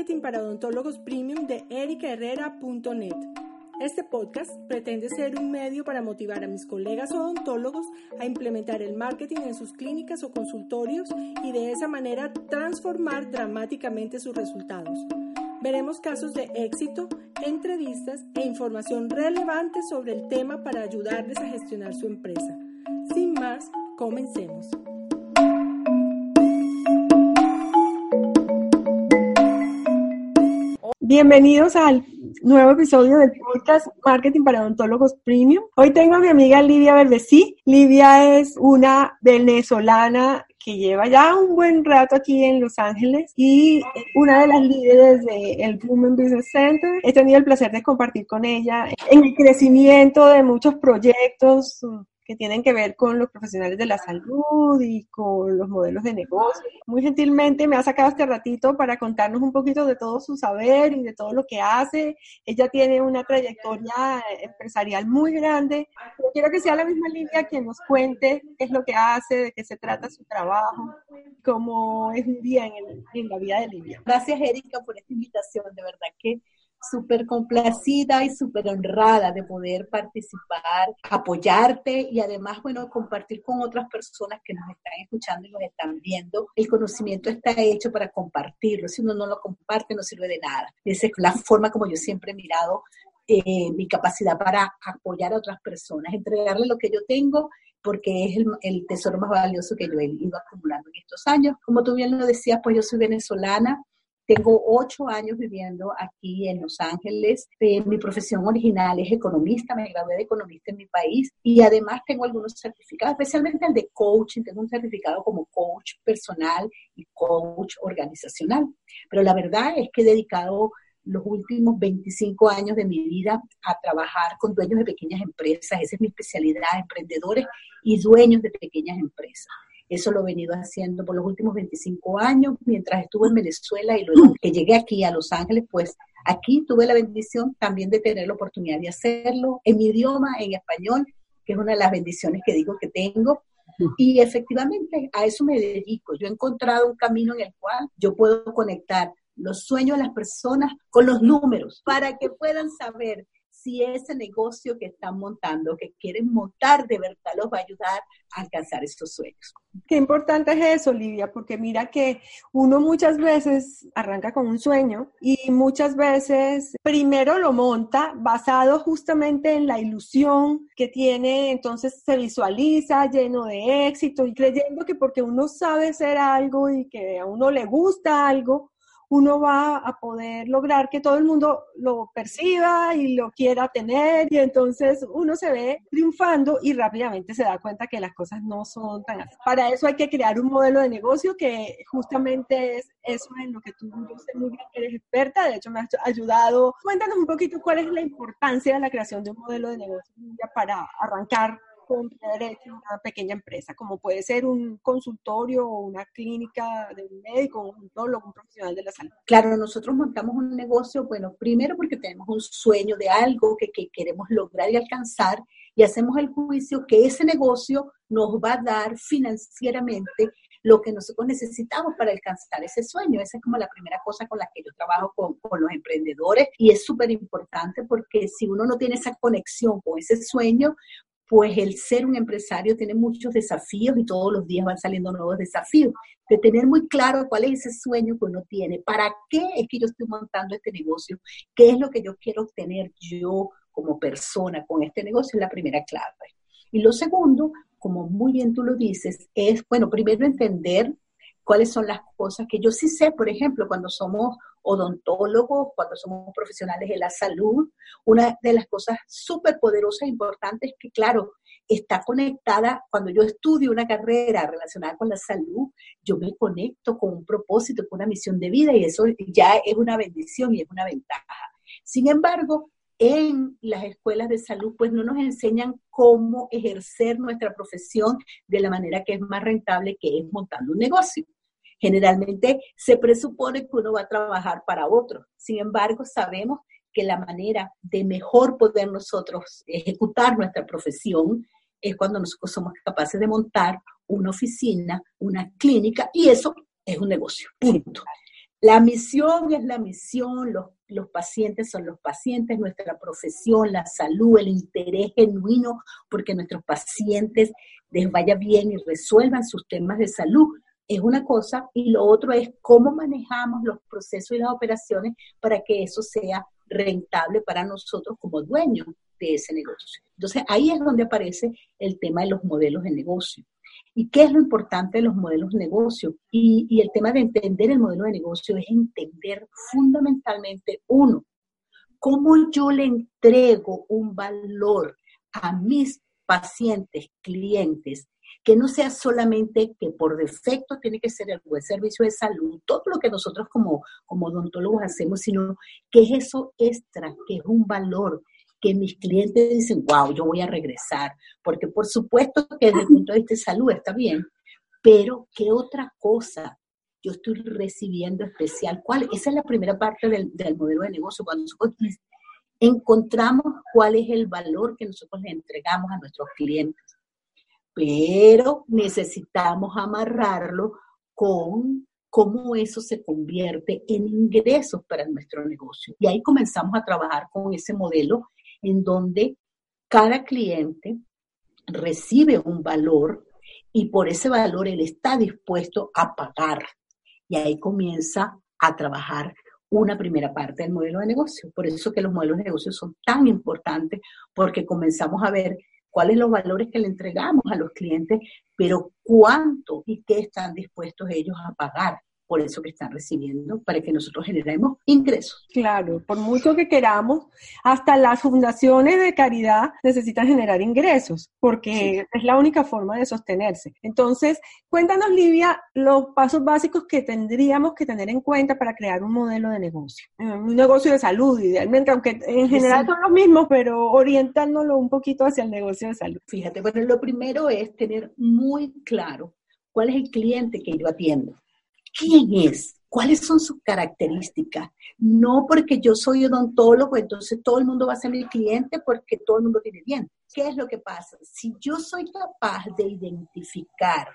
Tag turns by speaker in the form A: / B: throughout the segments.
A: Marketing para Odontólogos Premium de ericaherrera.net. Este podcast pretende ser un medio para motivar a mis colegas odontólogos a implementar el marketing en sus clínicas o consultorios y de esa manera transformar dramáticamente sus resultados. Veremos casos de éxito, entrevistas e información relevante sobre el tema para ayudarles a gestionar su empresa. Sin más, comencemos. Bienvenidos al nuevo episodio del podcast Marketing para Odontólogos Premium. Hoy tengo a mi amiga Livia Berbesí. Livia es una venezolana que lleva ya un buen rato aquí en Los Ángeles y una de las líderes del Women Business Center. He tenido el placer de compartir con ella en el crecimiento de muchos proyectos que tienen que ver con los profesionales de la salud y con los modelos de negocio. Muy gentilmente me ha sacado este ratito para contarnos un poquito de todo su saber y de todo lo que hace. Ella tiene una trayectoria empresarial muy grande. Quiero que sea la misma línea quien nos cuente qué es lo que hace, de qué se trata su trabajo, cómo es un día en, en la vida de Livia.
B: Gracias, Erika, por esta invitación. De verdad que súper complacida y súper honrada de poder participar, apoyarte y además, bueno, compartir con otras personas que nos están escuchando y nos están viendo. El conocimiento está hecho para compartirlo. Si uno no lo comparte, no sirve de nada. Esa es la forma como yo siempre he mirado eh, mi capacidad para apoyar a otras personas, entregarle lo que yo tengo porque es el, el, tesoro más valioso que yo he ido acumulando en estos años. Como tú bien lo decías, pues yo soy venezolana, tengo ocho años viviendo aquí en Los Ángeles. Eh, mi profesión original es economista, me gradué de economista en mi país y además tengo algunos certificados, especialmente el de coaching. Tengo un certificado como coach personal y coach organizacional. Pero la verdad es que he dedicado los últimos 25 años de mi vida a trabajar con dueños de pequeñas empresas. Esa es mi especialidad, emprendedores y dueños de pequeñas empresas. Eso lo he venido haciendo por los últimos 25 años, mientras estuve en Venezuela y luego que llegué aquí a Los Ángeles, pues aquí tuve la bendición también de tener la oportunidad de hacerlo en mi idioma, en español, que es una de las bendiciones que digo que tengo. Y efectivamente a eso me dedico. Yo he encontrado un camino en el cual yo puedo conectar los sueños de las personas con los números para que puedan saber si ese negocio que están montando, que quieren montar, de verdad los va a ayudar a alcanzar estos sueños.
A: Qué importante es eso, Olivia, porque mira que uno muchas veces arranca con un sueño y muchas veces primero lo monta basado justamente en la ilusión que tiene, entonces se visualiza lleno de éxito y creyendo que porque uno sabe hacer algo y que a uno le gusta algo, uno va a poder lograr que todo el mundo lo perciba y lo quiera tener y entonces uno se ve triunfando y rápidamente se da cuenta que las cosas no son tan así. Para eso hay que crear un modelo de negocio que justamente es eso en lo que tú, yo sé muy bien que eres experta, de hecho me has ayudado. Cuéntanos un poquito cuál es la importancia de la creación de un modelo de negocio para arrancar derecho una pequeña empresa, como puede ser un consultorio o una clínica de un médico, un odontólogo, un profesional de la salud.
B: Claro, nosotros montamos un negocio, bueno, primero porque tenemos un sueño de algo que, que queremos lograr y alcanzar y hacemos el juicio que ese negocio nos va a dar financieramente lo que nosotros necesitamos para alcanzar ese sueño. Esa es como la primera cosa con la que yo trabajo con, con los emprendedores y es súper importante porque si uno no tiene esa conexión con ese sueño, pues el ser un empresario tiene muchos desafíos y todos los días van saliendo nuevos desafíos. De tener muy claro cuál es ese sueño que uno tiene, para qué es que yo estoy montando este negocio, qué es lo que yo quiero obtener yo como persona con este negocio, es la primera clave. Y lo segundo, como muy bien tú lo dices, es, bueno, primero entender cuáles son las cosas que yo sí sé, por ejemplo, cuando somos odontólogos, cuando somos profesionales de la salud, una de las cosas súper poderosas e importantes que, claro, está conectada, cuando yo estudio una carrera relacionada con la salud, yo me conecto con un propósito, con una misión de vida y eso ya es una bendición y es una ventaja. Sin embargo, en las escuelas de salud, pues no nos enseñan cómo ejercer nuestra profesión de la manera que es más rentable, que es montando un negocio. Generalmente se presupone que uno va a trabajar para otro. Sin embargo, sabemos que la manera de mejor poder nosotros ejecutar nuestra profesión es cuando nosotros somos capaces de montar una oficina, una clínica, y eso es un negocio. Punto. La misión es la misión, los, los, pacientes son los pacientes, nuestra profesión, la salud, el interés genuino porque nuestros pacientes les vaya bien y resuelvan sus temas de salud. Es una cosa y lo otro es cómo manejamos los procesos y las operaciones para que eso sea rentable para nosotros como dueños de ese negocio. Entonces ahí es donde aparece el tema de los modelos de negocio. ¿Y qué es lo importante de los modelos de negocio? Y, el tema de entender el modelo de negocio es entender fundamentalmente, uno, cómo yo le entrego un valor a mis pacientes, clientes, que no sea solamente que por defecto tiene que ser el buen servicio de salud, todo lo que nosotros como, como odontólogos hacemos, sino que es eso extra, que es un valor, que mis clientes dicen, wow, yo voy a regresar, porque por supuesto que desde el punto de vista de salud está bien, pero ¿qué otra cosa yo estoy recibiendo especial? ¿Cuál? Esa es la primera parte del, del modelo de negocio, cuando nosotros encontramos cuál es el valor que nosotros le entregamos a nuestros clientes, pero necesitamos amarrarlo con cómo eso se convierte en ingresos para nuestro negocio. Y ahí comenzamos a trabajar con ese modelo en donde cada cliente recibe un valor y por ese valor él está dispuesto a pagar. Y ahí comienza a trabajar una primera parte del modelo de negocio. Por eso que los modelos de negocio son tan importantes, porque comenzamos a ver cuáles los valores que le entregamos a los clientes, pero cuánto y qué están dispuestos ellos a pagar por eso que están recibiendo, para que nosotros generemos ingresos.
A: Claro, por mucho que queramos, hasta las fundaciones de caridad necesitan generar ingresos, porque es la única forma de sostenerse. Entonces, cuéntanos, Livia, los pasos básicos que tendríamos que tener en cuenta para crear un modelo de negocio. Eh, un negocio de salud, idealmente, aunque en general son los mismos, pero orientándolo un poquito hacia el negocio de salud.
B: Fíjate, bueno, lo primero es tener muy claro cuál es el cliente que yo atiendo quién es, cuáles son sus características. No porque yo soy odontólogo, entonces todo el mundo va a ser mi cliente porque todo el mundo tiene bien. ¿Qué es lo que pasa? Si yo soy capaz de identificar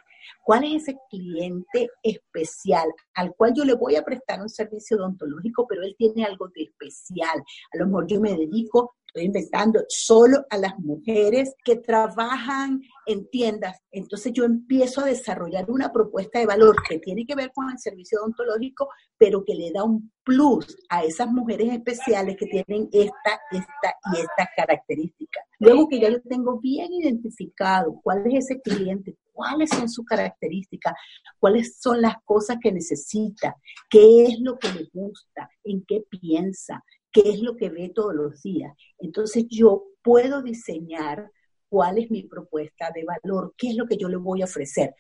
B: cuál es ese cliente especial al cual yo le voy a prestar un servicio odontológico, pero él tiene algo de especial. A lo mejor yo me dedico estoy inventando solo a las mujeres que trabajan en tiendas. Entonces yo empiezo a desarrollar una propuesta de valor que tiene que ver con el servicio odontológico, pero que le da un plus a esas mujeres especiales que tienen esta, esta y esta característica. Luego que ya yo tengo bien identificado cuál es ese cliente, cuáles son sus características, cuáles son las cosas que necesita, qué es lo que le gusta, en qué piensa, qué es lo que ve todos los días. Entonces yo puedo diseñar cuál es mi propuesta de valor, qué es lo que yo le voy a ofrecer.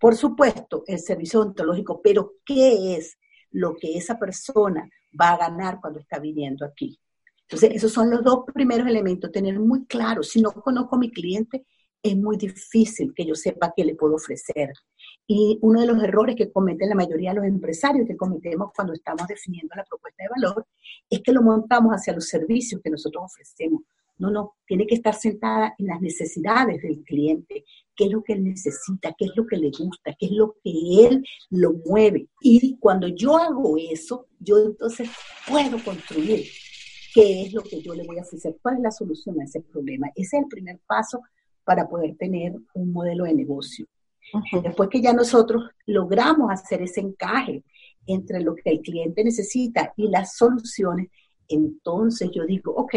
B: Por supuesto, el servicio ontológico, pero ¿qué es lo que esa persona va a ganar cuando está viniendo aquí? Entonces, esos son los dos primeros elementos, tener muy claro, si no conozco a mi cliente, es muy difícil que yo sepa qué le puedo ofrecer. Y uno de los errores que cometen la mayoría de los empresarios que cometemos cuando estamos definiendo la propuesta de valor es que lo montamos hacia los servicios que nosotros ofrecemos. No, no, tiene que estar sentada en las necesidades del cliente, qué es lo que él necesita, qué es lo que le gusta, qué es lo que él lo mueve. Y cuando yo hago eso, yo entonces puedo construir qué es lo que yo le voy a ofrecer, cuál es la solución a ese problema. Ese es el primer paso para poder tener un modelo de negocio. Después que ya nosotros logramos hacer ese encaje entre lo que el cliente necesita y las soluciones, entonces yo digo, ok,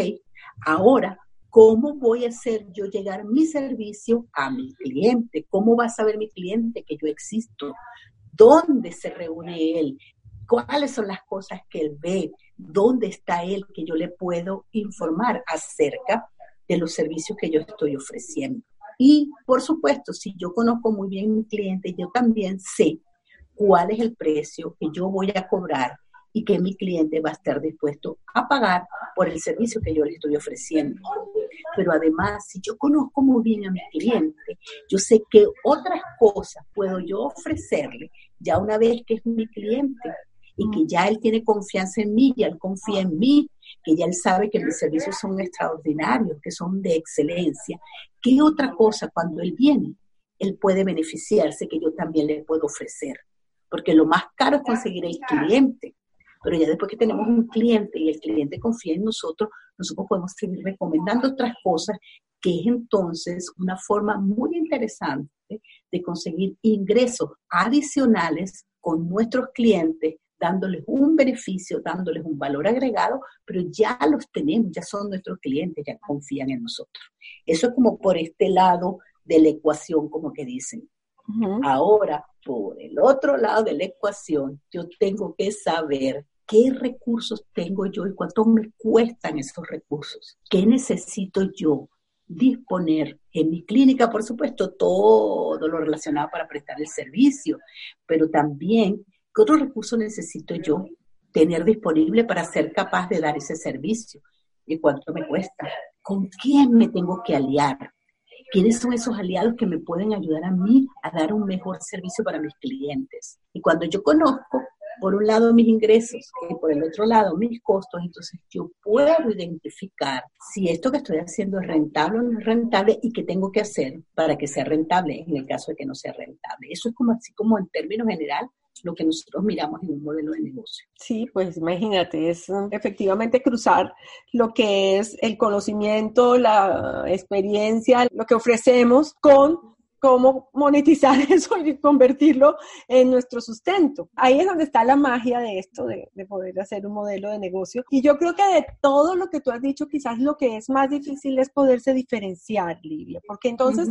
B: ahora, ¿cómo voy a hacer yo llegar mi servicio a mi cliente? ¿Cómo va a saber mi cliente que yo existo? dónde se reúne él, cuáles son las cosas que él ve, dónde está él, que yo le puedo informar acerca de los servicios que yo estoy ofreciendo. Y por supuesto, si yo conozco muy bien mi cliente, yo también sé cuál es el precio que yo voy a cobrar y que mi cliente va a estar dispuesto a pagar por el servicio que yo le estoy ofreciendo. Pero además, si yo conozco muy bien a mi cliente, yo sé qué otras cosas puedo yo ofrecerle ya una vez que es mi cliente y que ya él tiene confianza en mí, ya él confía en mí, que ya él sabe que mis servicios son extraordinarios, que son de excelencia. ¿Qué otra cosa cuando él viene, él puede beneficiarse que yo también le puedo ofrecer? Porque lo más caro es conseguir el cliente, pero ya después que tenemos un cliente y el cliente confía en nosotros, nosotros podemos seguir recomendando otras cosas, que es entonces una forma muy interesante de conseguir ingresos adicionales con nuestros clientes dándoles un beneficio, dándoles un valor agregado, pero ya los tenemos, ya son nuestros clientes, ya confían en nosotros. Eso es como por este lado de la ecuación, como que dicen. Ahora, por el otro lado de la ecuación, yo tengo que saber qué recursos tengo yo y cuánto me cuestan esos recursos. ¿Qué necesito yo disponer en mi clínica? Por supuesto, todo lo relacionado para prestar el servicio, pero también ¿Qué otro recurso necesito yo tener disponible para ser capaz de dar ese servicio? ¿Y cuánto me cuesta? ¿Con quién me tengo que aliar? ¿Quiénes son esos aliados que me pueden ayudar a mí a dar un mejor servicio para mis clientes? Y cuando yo conozco, por un lado, mis ingresos y por el otro lado, mis costos, entonces yo puedo identificar si esto que estoy haciendo es rentable o no es rentable y qué tengo que hacer para que sea rentable en el caso de que no sea rentable. Eso es como así como en términos general lo que nosotros miramos en un modelo de negocio.
A: Sí, pues imagínate, es um, efectivamente cruzar lo que es el conocimiento, la experiencia, lo que ofrecemos con cómo monetizar eso y convertirlo en nuestro sustento. Ahí es donde está la magia de esto, de, poder hacer un modelo de negocio. Y yo creo que de todo lo que tú has dicho, quizás lo que es más difícil es poderse diferenciar, Livia, porque entonces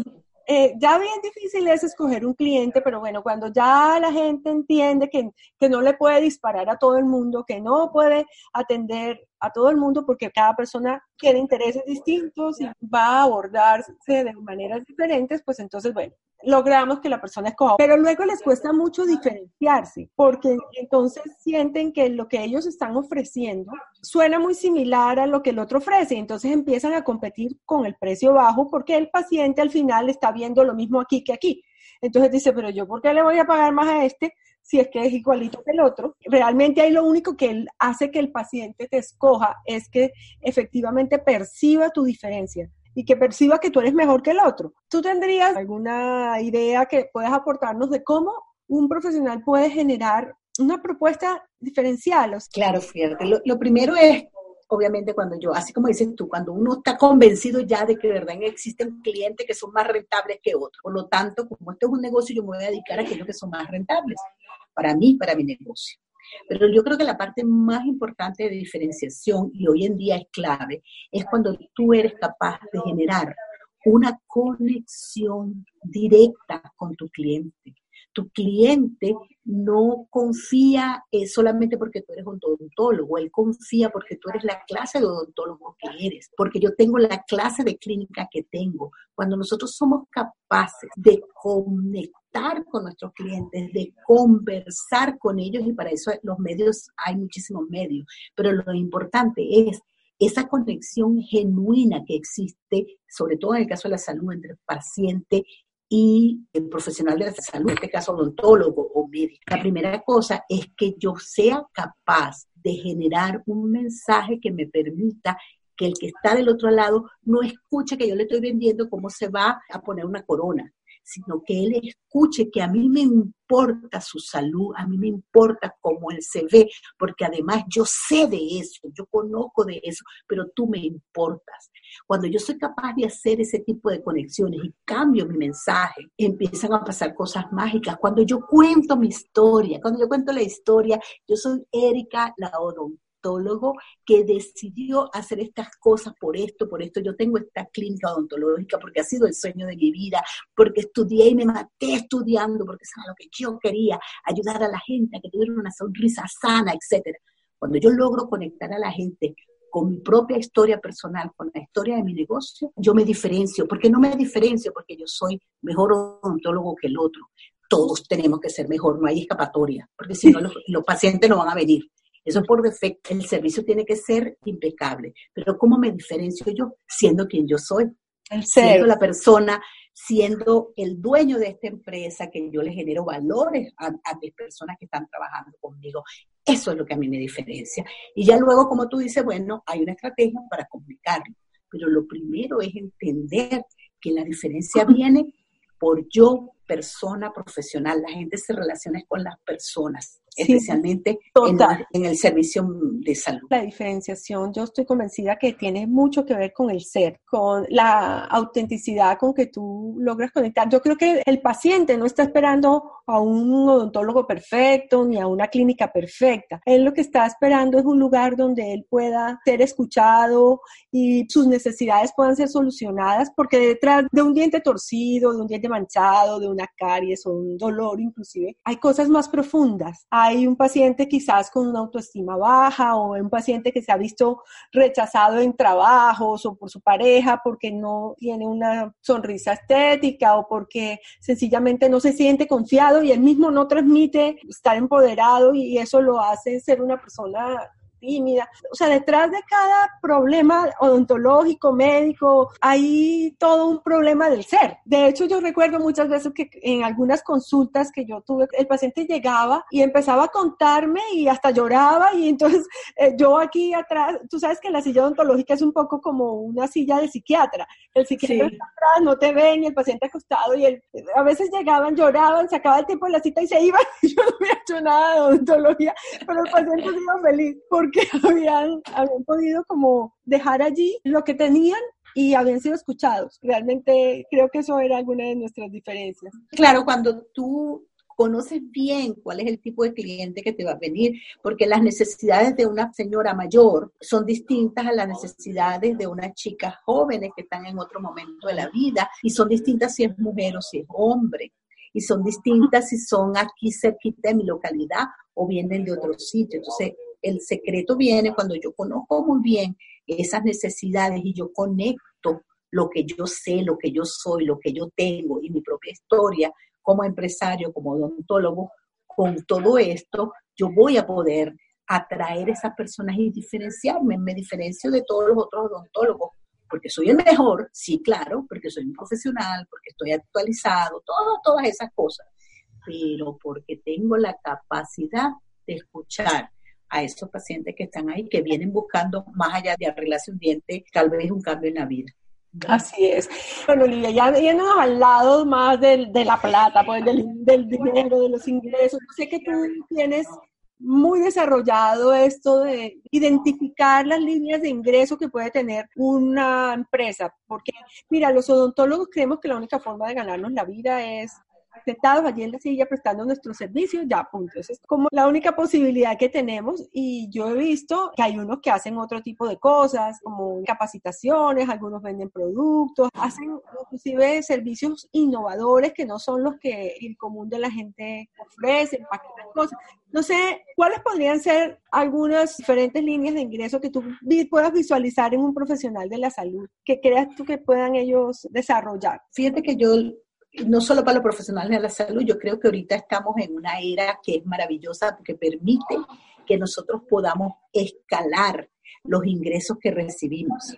A: eh, ya bien difícil es escoger un cliente, pero bueno, cuando ya la gente entiende que, que, no le puede disparar a todo el mundo, que no puede atender a todo el mundo porque cada persona tiene intereses distintos y va a abordarse de maneras diferentes, pues entonces, bueno, logramos que la persona escoja. Pero luego les cuesta mucho diferenciarse, porque entonces sienten que lo que ellos están ofreciendo suena muy similar a lo que el otro ofrece, entonces empiezan a competir con el precio bajo porque el paciente al final está viendo lo mismo aquí que aquí. Entonces dice, pero yo, ¿por qué le voy a pagar más a este si es que es igualito que el otro? Realmente ahí lo único que hace que el paciente te escoja es que efectivamente perciba tu diferencia y que perciba que tú eres mejor que el otro. ¿Tú tendrías alguna idea que puedas aportarnos de cómo un profesional puede generar una propuesta diferencial?
B: Claro, fíjate. Lo, primero es, obviamente, cuando yo, así como dices tú, cuando uno está convencido ya de que de verdad existen clientes que son más rentables que otros. Por lo tanto, como esto es un negocio, yo me voy a dedicar a aquellos que son más rentables para mí, para mi negocio. Pero yo creo que la parte más importante de diferenciación, y hoy en día es clave, es cuando tú eres capaz de generar una conexión directa con tu cliente. Tu cliente no confía eh, solamente porque tú eres odontólogo, él confía porque tú eres la clase de odontólogo que eres, porque yo tengo la clase de clínica que tengo. Cuando nosotros somos capaces de conectar con nuestros clientes, de conversar con ellos, y para eso los medios, hay muchísimos medios, pero lo importante es esa conexión genuina que existe, sobre todo en el caso de la salud, entre paciente y el profesional de la salud, en este caso odontólogo o médico. La primera cosa es que yo sea capaz de generar un mensaje que me permita que el que está del otro lado no escuche que yo le estoy vendiendo cómo se va a poner una corona, sino que él escuche que a mí me importa su salud, a mí me importa cómo él se ve, porque además yo sé de eso, yo conozco de eso, pero tú me importas. Cuando yo soy capaz de hacer ese tipo de conexiones y cambio mi mensaje, empiezan a pasar cosas mágicas. Cuando yo cuento mi historia, cuando yo cuento la historia, yo soy Erika, la odontólogo que decidió hacer estas cosas por esto, por esto. Yo tengo esta clínica odontológica porque ha sido el sueño de mi vida, porque estudié y me maté estudiando, porque es lo que yo quería, ayudar a la gente a que tuviera una sonrisa sana, etcétera. Cuando yo logro conectar a la gente con mi propia historia personal, con la historia de mi negocio, yo me diferencio. ¿Por qué no me diferencio? Porque yo soy mejor odontólogo que el otro. Todos tenemos que ser mejor, no hay escapatoria, porque si no los, pacientes no van a venir. Eso por defecto, el servicio tiene que ser impecable. Pero ¿cómo me diferencio yo? Siendo quien yo soy. siendo la persona, siendo el dueño de esta empresa, que yo le genero valores a, a mis personas que están trabajando conmigo. Eso es lo que a mí me diferencia. Y ya luego, como tú dices, bueno, hay una estrategia para comunicarlo. Pero lo primero es entender que la diferencia viene por yo, persona profesional. La gente se relaciona con las personas especialmente en, el servicio de salud.
A: La diferenciación, yo estoy convencida que tiene mucho que ver con el ser, con la autenticidad con que tú logras conectar. Yo creo que el paciente no está esperando a un odontólogo perfecto ni a una clínica perfecta. Él lo que está esperando es un lugar donde él pueda ser escuchado y sus necesidades puedan ser solucionadas, porque detrás de un diente torcido, de un diente manchado, de una caries o un dolor inclusive, hay cosas más profundas hay un paciente quizás con una autoestima baja o un paciente que se ha visto rechazado en trabajos o por su pareja porque no tiene una sonrisa estética o porque sencillamente no se siente confiado y él mismo no transmite estar empoderado y eso lo hace ser una persona tímida. O sea, detrás de cada problema odontológico, médico, hay todo un problema del ser. De hecho, yo recuerdo muchas veces que en algunas consultas que yo tuve, el paciente llegaba y empezaba a contarme y hasta lloraba y entonces eh, yo aquí atrás, tú sabes que la silla odontológica es un poco como una silla de psiquiatra. El psiquiatra está atrás, no te ven y el paciente acostado y él, a veces llegaban, lloraban, se acababa el tiempo de la cita y se iban. yo no había hecho nada de odontología, pero el paciente se iba feliz porque habían, habían podido como dejar allí lo que tenían y habían sido escuchados. Realmente creo que eso era alguna de nuestras diferencias.
B: Claro, cuando tú conoces bien cuál es el tipo de cliente que te va a venir, porque las necesidades de una señora mayor son distintas a las necesidades de unas chicas jóvenes que están en otro momento de la vida y son distintas si es mujer o si es hombre y son distintas si son aquí cerquita de mi localidad o vienen de otro sitio. Entonces, el secreto viene cuando yo conozco muy bien esas necesidades y yo conecto lo que yo sé, lo que yo soy, lo que yo tengo y mi propia historia como empresario, como odontólogo, con todo esto, yo voy a poder atraer a esas personas y diferenciarme. Me diferencio de todos los otros odontólogos, porque soy el mejor, sí, claro, porque soy un profesional, porque estoy actualizado, todo, todas esas cosas, pero porque tengo la capacidad de escuchar a esos pacientes que están ahí, que vienen buscando, más allá de arreglarse un diente, tal vez un cambio en la vida.
A: Así es. Bueno, Lilia, ya yéndonos al lado más del, de la plata, pues del, del dinero, de los ingresos, sé que tú tienes muy desarrollado esto de identificar las líneas de ingreso que puede tener una empresa, porque mira, los odontólogos creemos que la única forma de ganarnos la vida es sentados allí en la silla prestando nuestros servicios, ya, punto. Esa es como la única posibilidad que tenemos y yo he visto que hay unos que hacen otro tipo de cosas, como capacitaciones, algunos venden productos, hacen inclusive servicios innovadores que no son los que el común de la gente ofrece, cosas. No sé, ¿cuáles podrían ser algunas diferentes líneas de ingreso que tú puedas visualizar en un profesional de la salud que creas tú que puedan ellos desarrollar?
B: Fíjate que yo no solo para los profesionales de la salud, yo creo que ahorita estamos en una era que es maravillosa porque permite que nosotros podamos escalar los ingresos que recibimos.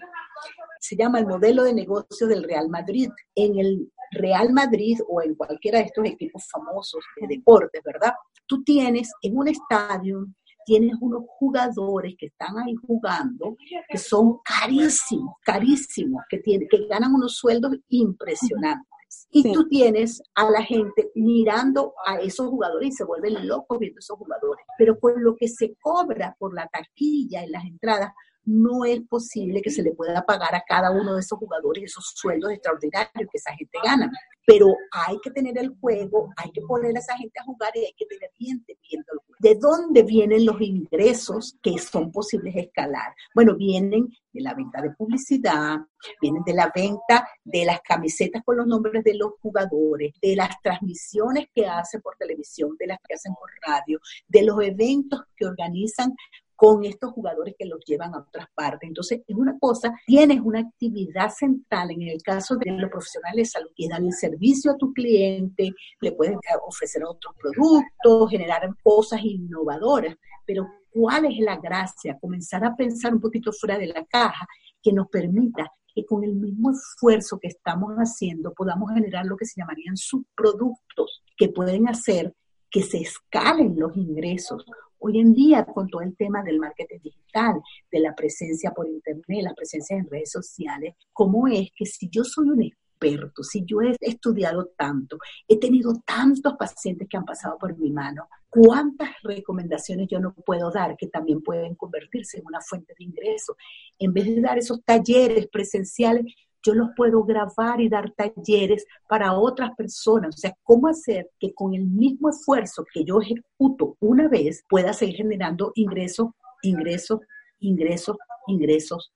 B: Se llama el modelo de negocio del Real Madrid. En el Real Madrid o en cualquiera de estos equipos famosos de deportes, ¿verdad? Tú tienes en un estadio, tienes unos jugadores que están ahí jugando, que son carísimos, carísimos, que, tienen, que ganan unos sueldos impresionantes. Y tú tienes a la gente mirando a esos jugadores y se vuelven locos viendo esos jugadores. Pero por lo que se cobra por la taquilla y las entradas, no es posible que se le pueda pagar a cada uno de esos jugadores esos sueldos extraordinarios que esa gente gana. Pero hay que tener el juego, hay que poner a esa gente a jugar y hay que tener gente viendo. ¿De dónde vienen los ingresos que son posibles escalar? Bueno, vienen de la venta de publicidad, vienen de la venta de las camisetas con los nombres de los jugadores, de las transmisiones que hacen por televisión, de las que hacen por radio, de los eventos que organizan con estos jugadores que los llevan a otras partes. Entonces, es una cosa, tienes una actividad central en el caso de los profesionales de salud, que dan el servicio a tu cliente, le puedes ofrecer otros productos, generar cosas innovadoras, pero ¿cuál es la gracia? Comenzar a pensar un poquito fuera de la caja que nos permita que con el mismo esfuerzo que estamos haciendo podamos generar lo que se llamarían subproductos que pueden hacer que se escalen los ingresos Hoy en día, con todo el tema del marketing digital, de la presencia por internet, la presencia en redes sociales, ¿cómo es que si yo soy un experto, si yo he estudiado tanto, he tenido tantos pacientes que han pasado por mi mano, ¿cuántas recomendaciones yo no puedo dar que también pueden convertirse en una fuente de ingreso? En vez de dar esos talleres presenciales, yo los puedo grabar y dar talleres para otras personas. O sea, ¿cómo hacer que con el mismo esfuerzo que yo ejecuto una vez pueda seguir generando ingresos, ingresos, ingresos, ingresos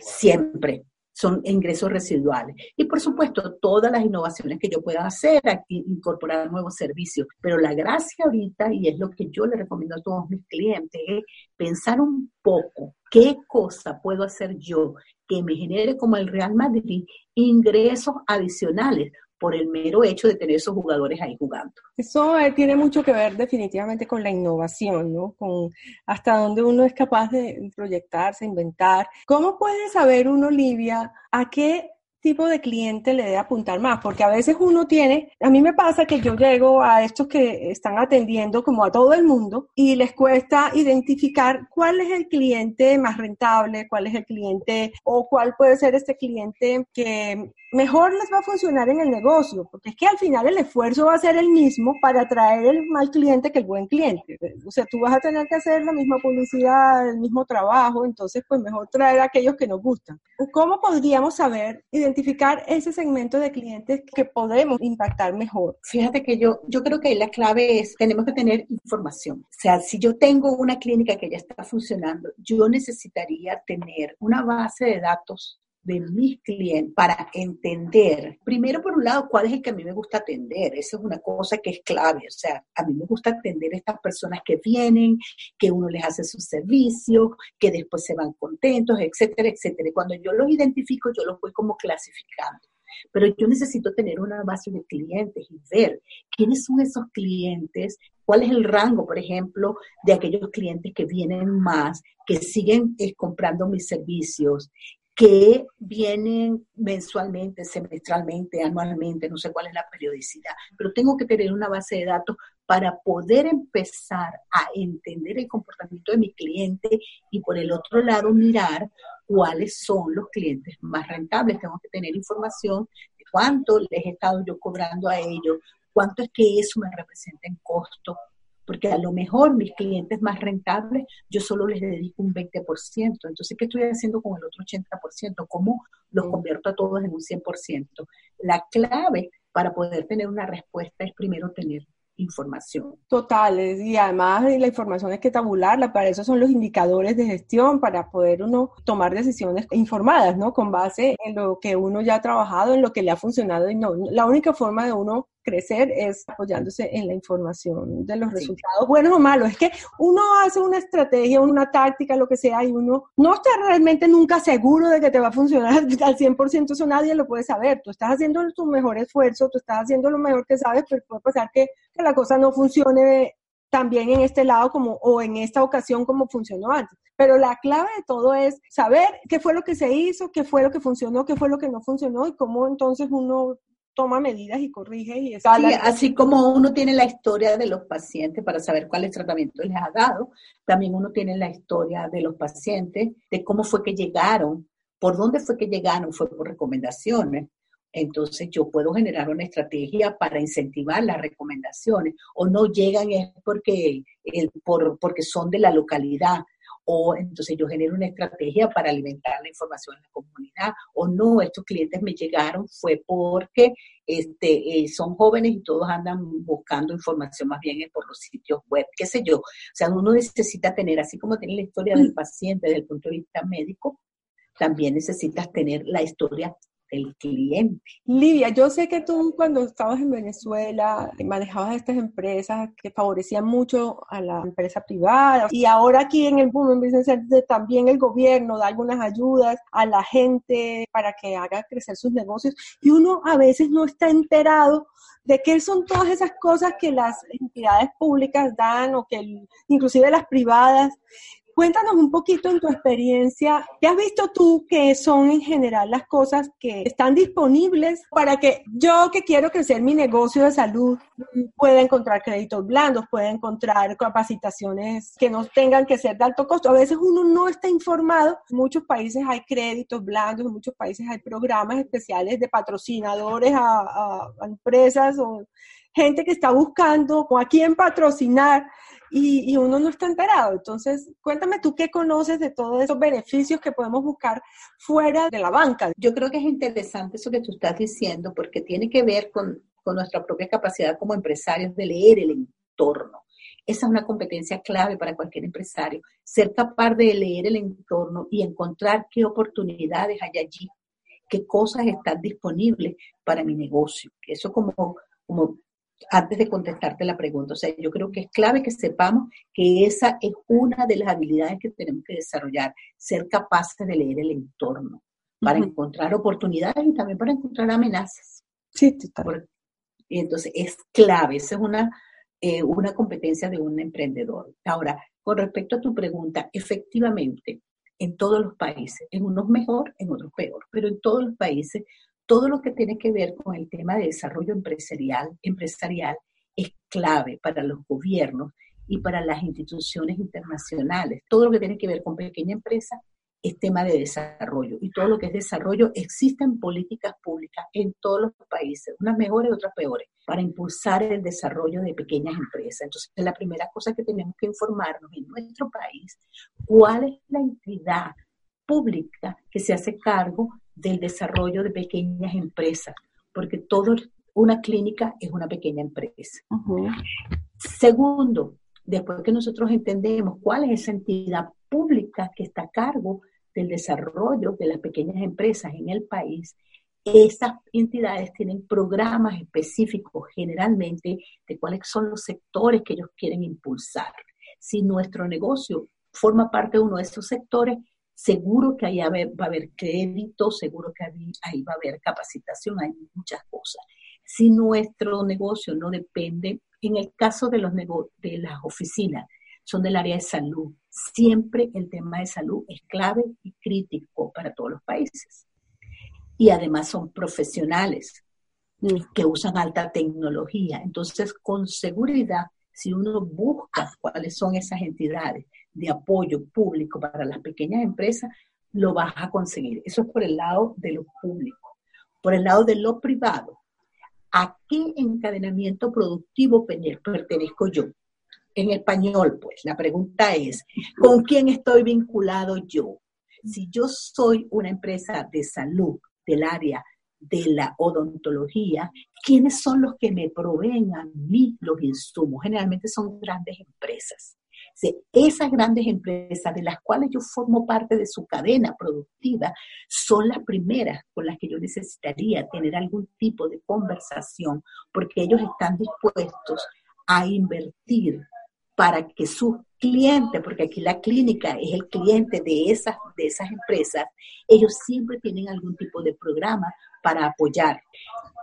B: siempre? Son ingresos residuales. Y por supuesto, todas las innovaciones que yo pueda hacer, aquí, incorporar nuevos servicios. Pero la gracia ahorita, y es lo que yo le recomiendo a todos mis clientes, es pensar un poco qué cosa puedo hacer yo que me genere como el Real Madrid ingresos adicionales por el mero hecho de tener esos jugadores ahí jugando.
A: Eso eh, tiene mucho que ver definitivamente con la innovación, ¿no? Con hasta dónde uno es capaz de proyectarse, inventar. ¿Cómo puede saber uno, Olivia, a qué tipo de cliente le debe apuntar más, porque a veces uno tiene, a mí me pasa que yo llego a estos que están atendiendo como a todo el mundo y les cuesta identificar cuál es el cliente más rentable, cuál es el cliente o cuál puede ser este cliente que mejor les va a funcionar en el negocio, porque es que al final el esfuerzo va a ser el mismo para atraer el mal cliente que el buen cliente. O sea, tú vas a tener que hacer la misma publicidad, el mismo trabajo, entonces pues mejor traer a aquellos que nos gustan. ¿Cómo podríamos saber identificar ese segmento de clientes que podemos impactar mejor?
B: Fíjate que yo, yo creo que la clave es, tenemos que tener información. O sea, si yo tengo una clínica que ya está funcionando, yo necesitaría tener una base de datos de mis clientes para entender, primero por un lado, cuál es el que a mí me gusta atender. Esa es una cosa que es clave. O sea, a mí me gusta atender a estas personas que vienen, que uno les hace su servicio, que después se van contentos, etcétera, etcétera. Y cuando yo los identifico, yo los voy como clasificando. Pero yo necesito tener una base de clientes y ver quiénes son esos clientes, cuál es el rango, por ejemplo, de aquellos clientes que vienen más, que siguen eh, comprando mis servicios, que vienen mensualmente, semestralmente, anualmente, no sé cuál es la periodicidad, pero tengo que tener una base de datos para poder empezar a entender el comportamiento de mi cliente y por el otro lado mirar cuáles son los clientes más rentables. Tengo que tener información de cuánto les he estado yo cobrando a ellos, cuánto es que eso me representa en costo porque a lo mejor mis clientes más rentables, yo solo les dedico un 20%. Entonces, ¿qué estoy haciendo con el otro 80%? ¿Cómo los convierto a todos en un 100%? La clave para poder tener una respuesta es primero tener información.
A: Totales, y además la información es que tabularla, para eso son los indicadores de gestión, para poder uno tomar decisiones informadas, ¿no? Con base en lo que uno ya ha trabajado, en lo que le ha funcionado y no. La única forma de uno crecer es apoyándose en la información de los resultados, buenos o malos. Es que uno hace una estrategia, una táctica, lo que sea, y uno no está realmente nunca seguro de que te va a funcionar al 100%, eso nadie lo puede saber. Tú estás haciendo tu mejor esfuerzo, tú estás haciendo lo mejor que sabes, pero puede pasar que, que la cosa no funcione también en este lado como o en esta ocasión como funcionó antes. Pero la clave de todo es saber qué fue lo que se hizo, qué fue lo que funcionó, qué fue lo que no funcionó y cómo entonces uno toma medidas y corrige y
B: escala. Sí, así como uno tiene la historia de los pacientes para saber cuáles tratamientos les ha dado, también uno tiene la historia de los pacientes, de cómo fue que llegaron, por dónde fue que llegaron, fue por recomendaciones. Entonces yo puedo generar una estrategia para incentivar las recomendaciones o no llegan es porque, el, por, porque son de la localidad o entonces yo genero una estrategia para alimentar la información en la comunidad, o no, estos clientes me llegaron fue porque este, eh, son jóvenes y todos andan buscando información más bien por los sitios web, qué sé yo. O sea, uno necesita tener, así como tiene la historia del paciente desde el punto de vista médico, también necesitas tener la historia el cliente.
A: Lidia, yo sé que tú cuando estabas en Venezuela manejabas estas empresas que favorecían mucho a la empresa privada y ahora aquí en el Boom Business también el gobierno da algunas ayudas a la gente para que haga crecer sus negocios y uno a veces no está enterado de qué son todas esas cosas que las entidades públicas dan o que inclusive las privadas Cuéntanos un poquito en tu experiencia, ¿qué has visto tú que son en general las cosas que están disponibles para que yo que quiero crecer mi negocio de salud pueda encontrar créditos blandos, pueda encontrar capacitaciones que no tengan que ser de alto costo? A veces uno no está informado. En muchos países hay créditos blandos, en muchos países hay programas especiales de patrocinadores a, a empresas o gente que está buscando a quién patrocinar y, uno no está enterado. Entonces, cuéntame tú qué conoces de todos esos beneficios que podemos buscar fuera de la banca.
B: Yo creo que es interesante eso que tú estás diciendo porque tiene que ver con, con nuestra propia capacidad como empresarios de leer el entorno. Esa es una competencia clave para cualquier empresario, ser capaz de leer el entorno y encontrar qué oportunidades hay allí, qué cosas están disponibles para mi negocio. Eso como, antes de contestarte la pregunta. O sea, yo creo que es clave que sepamos que esa es una de las habilidades que tenemos que desarrollar, ser capaces de leer el entorno para encontrar oportunidades y también para encontrar amenazas.
A: Sí, total.
B: y entonces es clave, esa es una, eh, una competencia de un emprendedor. Ahora, con respecto a tu pregunta, efectivamente, en todos los países, en unos mejor, en otros peor, pero en todos los países todo lo que tiene que ver con el tema de desarrollo empresarial, empresarial es clave para los gobiernos y para las instituciones internacionales. Todo lo que tiene que ver con pequeña empresa es tema de desarrollo. Y todo lo que es desarrollo, existen políticas públicas en todos los países, unas mejores y otras peores, para impulsar el desarrollo de pequeñas empresas. Entonces, la primera cosa que tenemos que informarnos en nuestro país, cuál es la entidad pública que se hace cargo del desarrollo de pequeñas empresas, porque todo una clínica es una pequeña empresa. Segundo, después que nosotros entendemos cuál es esa entidad pública que está a cargo del desarrollo de las pequeñas empresas en el país, esas entidades tienen programas específicos generalmente de cuáles son los sectores que ellos quieren impulsar. Si nuestro negocio forma parte de uno de esos sectores, seguro que ahí va a haber crédito, seguro que ahí, va a haber capacitación, hay muchas cosas. Si nuestro negocio no depende, en el caso de, los de las oficinas, son del área de salud, siempre el tema de salud es clave y crítico para todos los países. Y además son profesionales mm. que usan alta tecnología. Entonces, con seguridad, si uno busca cuáles son esas entidades de apoyo público para las pequeñas empresas, lo vas a conseguir. Eso es por el lado de lo público. Por el lado de lo privado, ¿a qué encadenamiento productivo pertenezco yo? En español, pues, la pregunta es, ¿con quién estoy vinculado yo? Si yo soy una empresa de salud del área de la odontología, ¿quiénes son los que me proveen a mí los insumos? Generalmente son grandes empresas esas grandes empresas de las cuales yo formo parte de su cadena productiva son las primeras con las que yo necesitaría tener algún tipo de conversación porque ellos están dispuestos a invertir para que sus clientes, porque aquí la clínica es el cliente de esas, de esas empresas, ellos siempre tienen algún tipo de programa para apoyar.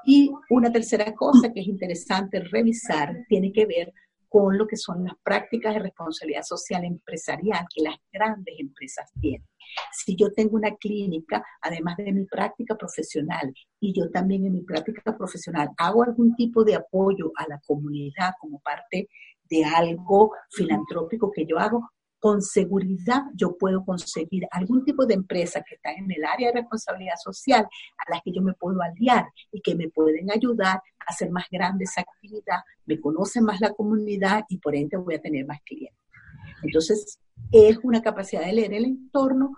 B: Y una tercera cosa que es interesante revisar tiene que ver con lo que son las prácticas de responsabilidad social empresarial que las grandes empresas tienen. Si yo tengo una clínica, además de mi práctica profesional, y yo también en mi práctica profesional hago algún tipo de apoyo a la comunidad como parte de algo filantrópico que yo hago, con seguridad yo puedo conseguir algún tipo de empresa que está en el área de responsabilidad social a las que yo me puedo aliar y que me pueden ayudar a hacer más grande esa actividad, me conoce más la comunidad y por ende voy a tener más clientes. Entonces, es una capacidad de leer el entorno,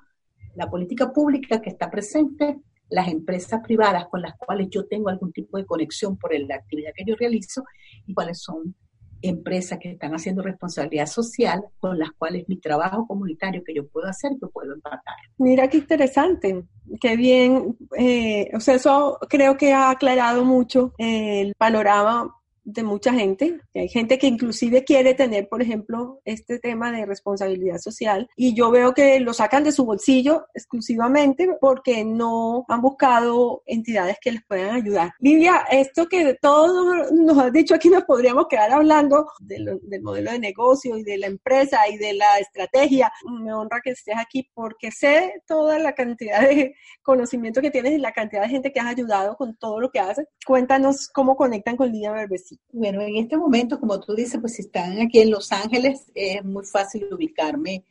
B: la política pública que está presente, las empresas privadas con las cuales yo tengo algún tipo de conexión por la actividad que yo realizo y cuáles son empresas que están haciendo responsabilidad social con las cuales mi trabajo comunitario que yo puedo hacer, yo puedo empatar.
A: Mira qué interesante, qué bien, eh, o sea, eso creo que ha aclarado mucho el panorama de mucha gente. Hay gente que inclusive quiere tener, por ejemplo, este tema de responsabilidad social y yo veo que lo sacan de su bolsillo exclusivamente porque no han buscado entidades que les puedan ayudar. Lidia, esto que todos nos has dicho aquí nos podríamos quedar hablando del modelo de negocio y de la empresa y de la estrategia. Me honra que estés aquí porque sé toda la cantidad de conocimiento que tienes y la cantidad de gente que has ayudado con todo lo que haces. Cuéntanos cómo conectan con Lidia Berbesi.
B: Bueno, en este momento, como tú dices, pues si están aquí en Los Ángeles, es muy fácil ubicarme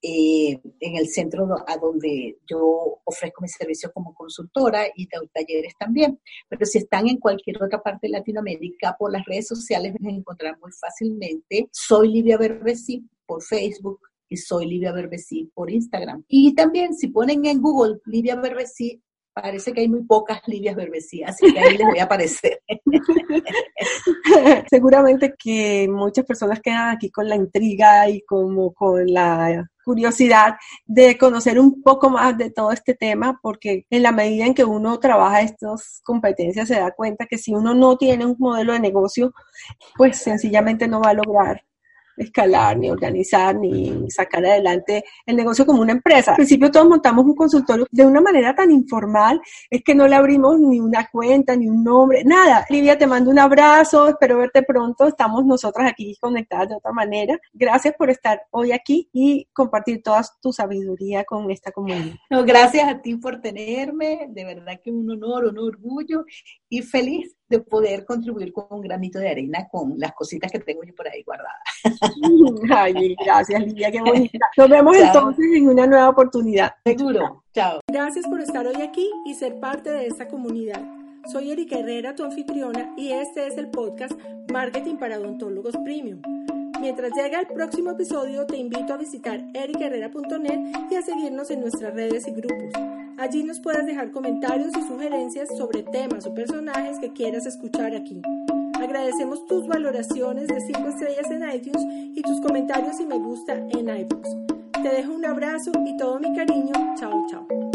B: eh, en el centro a donde yo ofrezco mi servicio como consultora y talleres también. Pero si están en cualquier otra parte de Latinoamérica, por las redes sociales me encontrar muy fácilmente. Soy Livia Berbesi por Facebook y soy Livia Berbesi por Instagram. Y también si ponen en Google Livia Berbesi, parece que hay muy pocas Livias Berbesí, así que ahí les voy a aparecer.
A: Seguramente que muchas personas quedan aquí con la intriga y como con la curiosidad de conocer un poco más de todo este tema, porque en la medida en que uno trabaja estas competencias se da cuenta que si uno no tiene un modelo de negocio, pues sencillamente no va a lograr escalar, ni organizar, ni sacar adelante el negocio como una empresa. Al principio todos montamos un consultorio de una manera tan informal, es que no le abrimos ni una cuenta, ni un nombre, nada. Livia, te mando un abrazo, espero verte pronto, estamos nosotras aquí conectadas de otra manera. Gracias por estar hoy aquí y compartir toda tu sabiduría con esta comunidad.
B: No, gracias a ti por tenerme, de verdad que un honor, un orgullo y feliz de poder contribuir con un granito de arena con las cositas que tengo yo por ahí guardadas.
A: Ay, gracias, Lidia, qué bonita. Nos vemos entonces en una nueva oportunidad.
B: Seguro. Chao.
A: Gracias por estar hoy aquí y ser parte de esta comunidad. Soy Erika Herrera, tu anfitriona, y este es el podcast Marketing para Odontólogos Premium. Mientras llega el próximo episodio, te invito a visitar ericherrera.net y a seguirnos en nuestras redes y grupos. Allí nos puedes dejar comentarios y sugerencias sobre temas o personajes que quieras escuchar aquí. Agradecemos tus valoraciones de 5 estrellas en iTunes y tus comentarios y me gusta en iBooks. Te dejo un abrazo y todo mi cariño. Chao, chao.